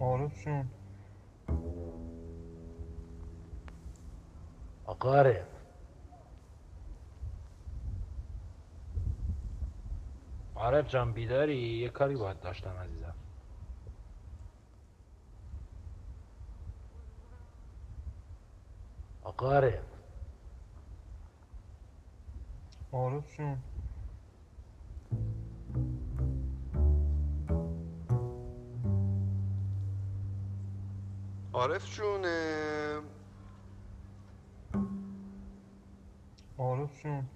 عارف جون آقاره عارف جان بیداری یه کاری باید داشتم عزیزم آقاره عارف جون عارف جون. عارف جون.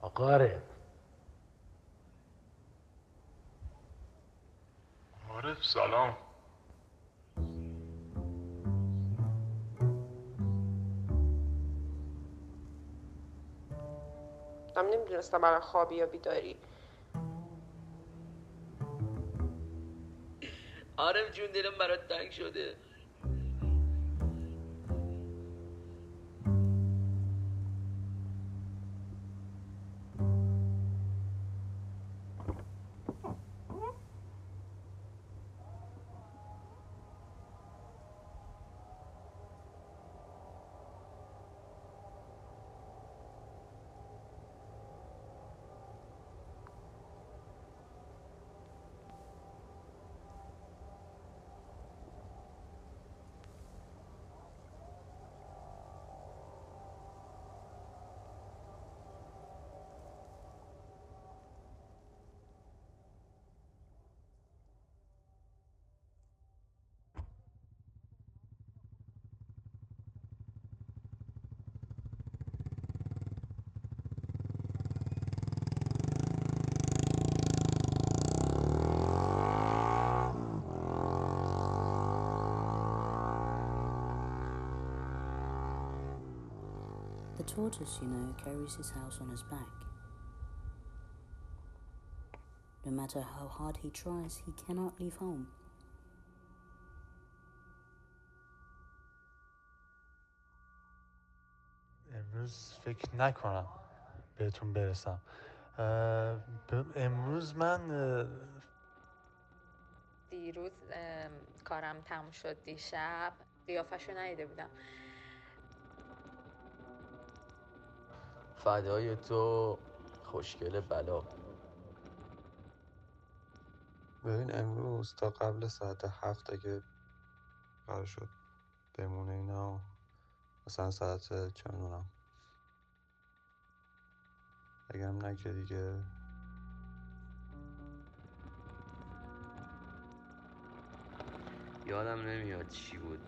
آقاره عارف سلام. من نمی‌دونستم برای خوابی یا بیداری. عارف جون دلم برات تنگ شده. The tortoise, you know, carries his house on his back. No matter how hard he tries, he cannot leave home. امروز فکر نکنم بهتون برسم اه، ب- امروز من اه، دیروز ام، کارم تموم شد دیشب قیافش رو ندیده بودم فدای تو خوشگل بلا. ببین امروز تا قبل ساعت هفت اگه قرار شد بمونه اینا مثلا ساعت چه می‌دونم اگرم نه که دیگه. یادم نمیاد چی بود.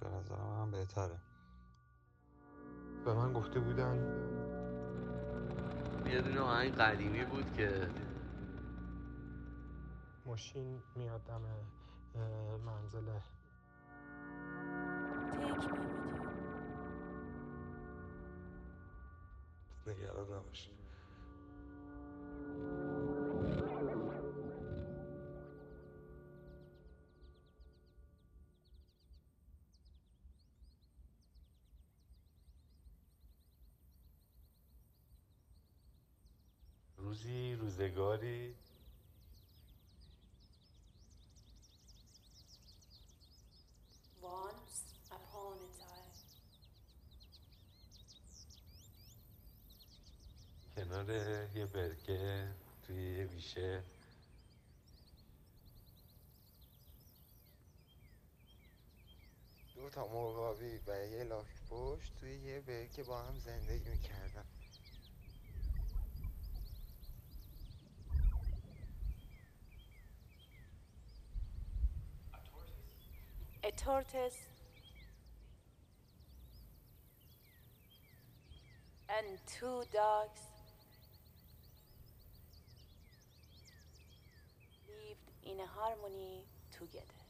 به نظر من بهتره. به من گفته بودن. یه دونه آهنگ قدیمی بود که ماشین میاد دم اه، منزل. نگران نباش. روزی روزگاری. Once upon a time, کنار یه برکه توی یه بیشه. دو تا مرغابی و یه لاک پشت توی یه برکه با هم زندگی می‌کردن. A tortoise and two dogs lived in harmony together.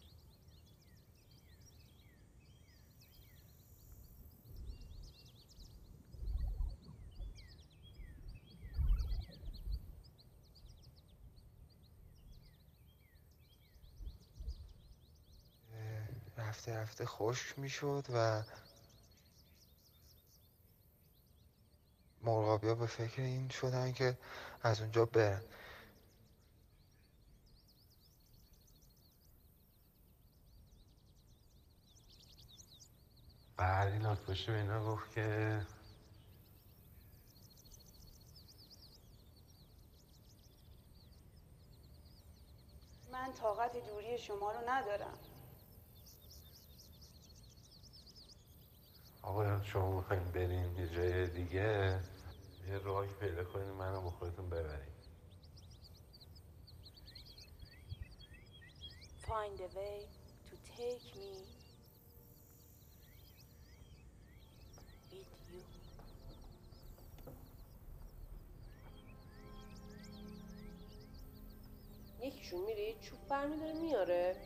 رفته رفته خشک می‌شد و مرغابیا به فکر این شدن که از اونجا برن. بعد این لاکپشت به اینا گفت که من طاقت دوری شما رو ندارم. آقا شما می‌خوایم بریم یه جای دیگه یه راهی پیدا کنیم منو با خودتون ببریم Find a way to take me. With you. یکیشون میره یه چوب برمیداره میاره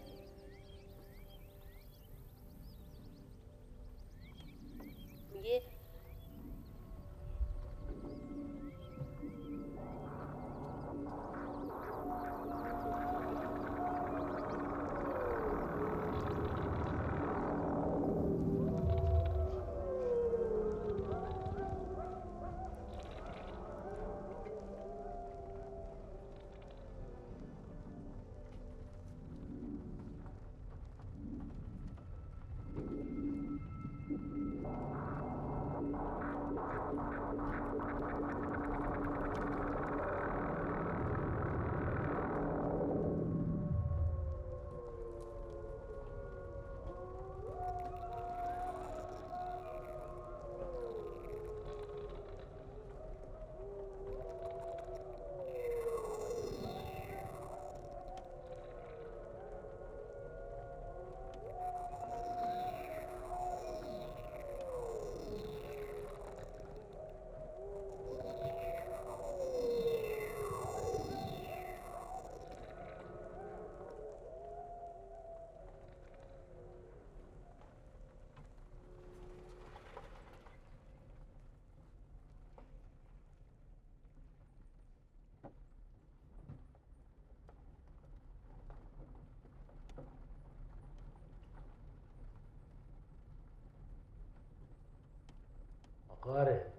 آقاره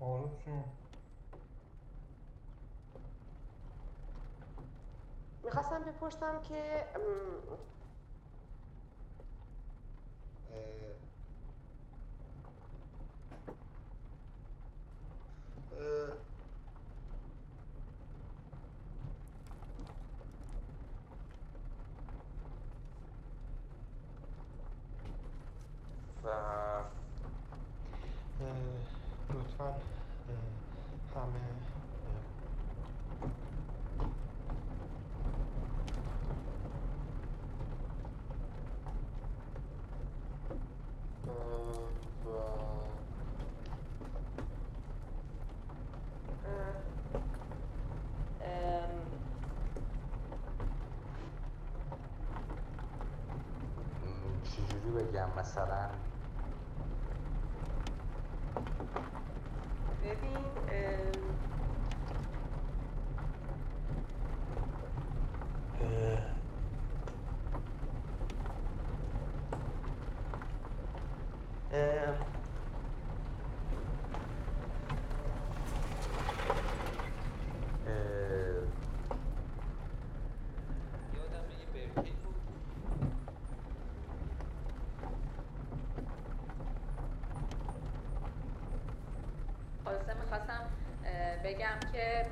آره جون می‌خواستم بپرسم که چجوری بگم؟ مثلا ببین می‌خواستم بگم که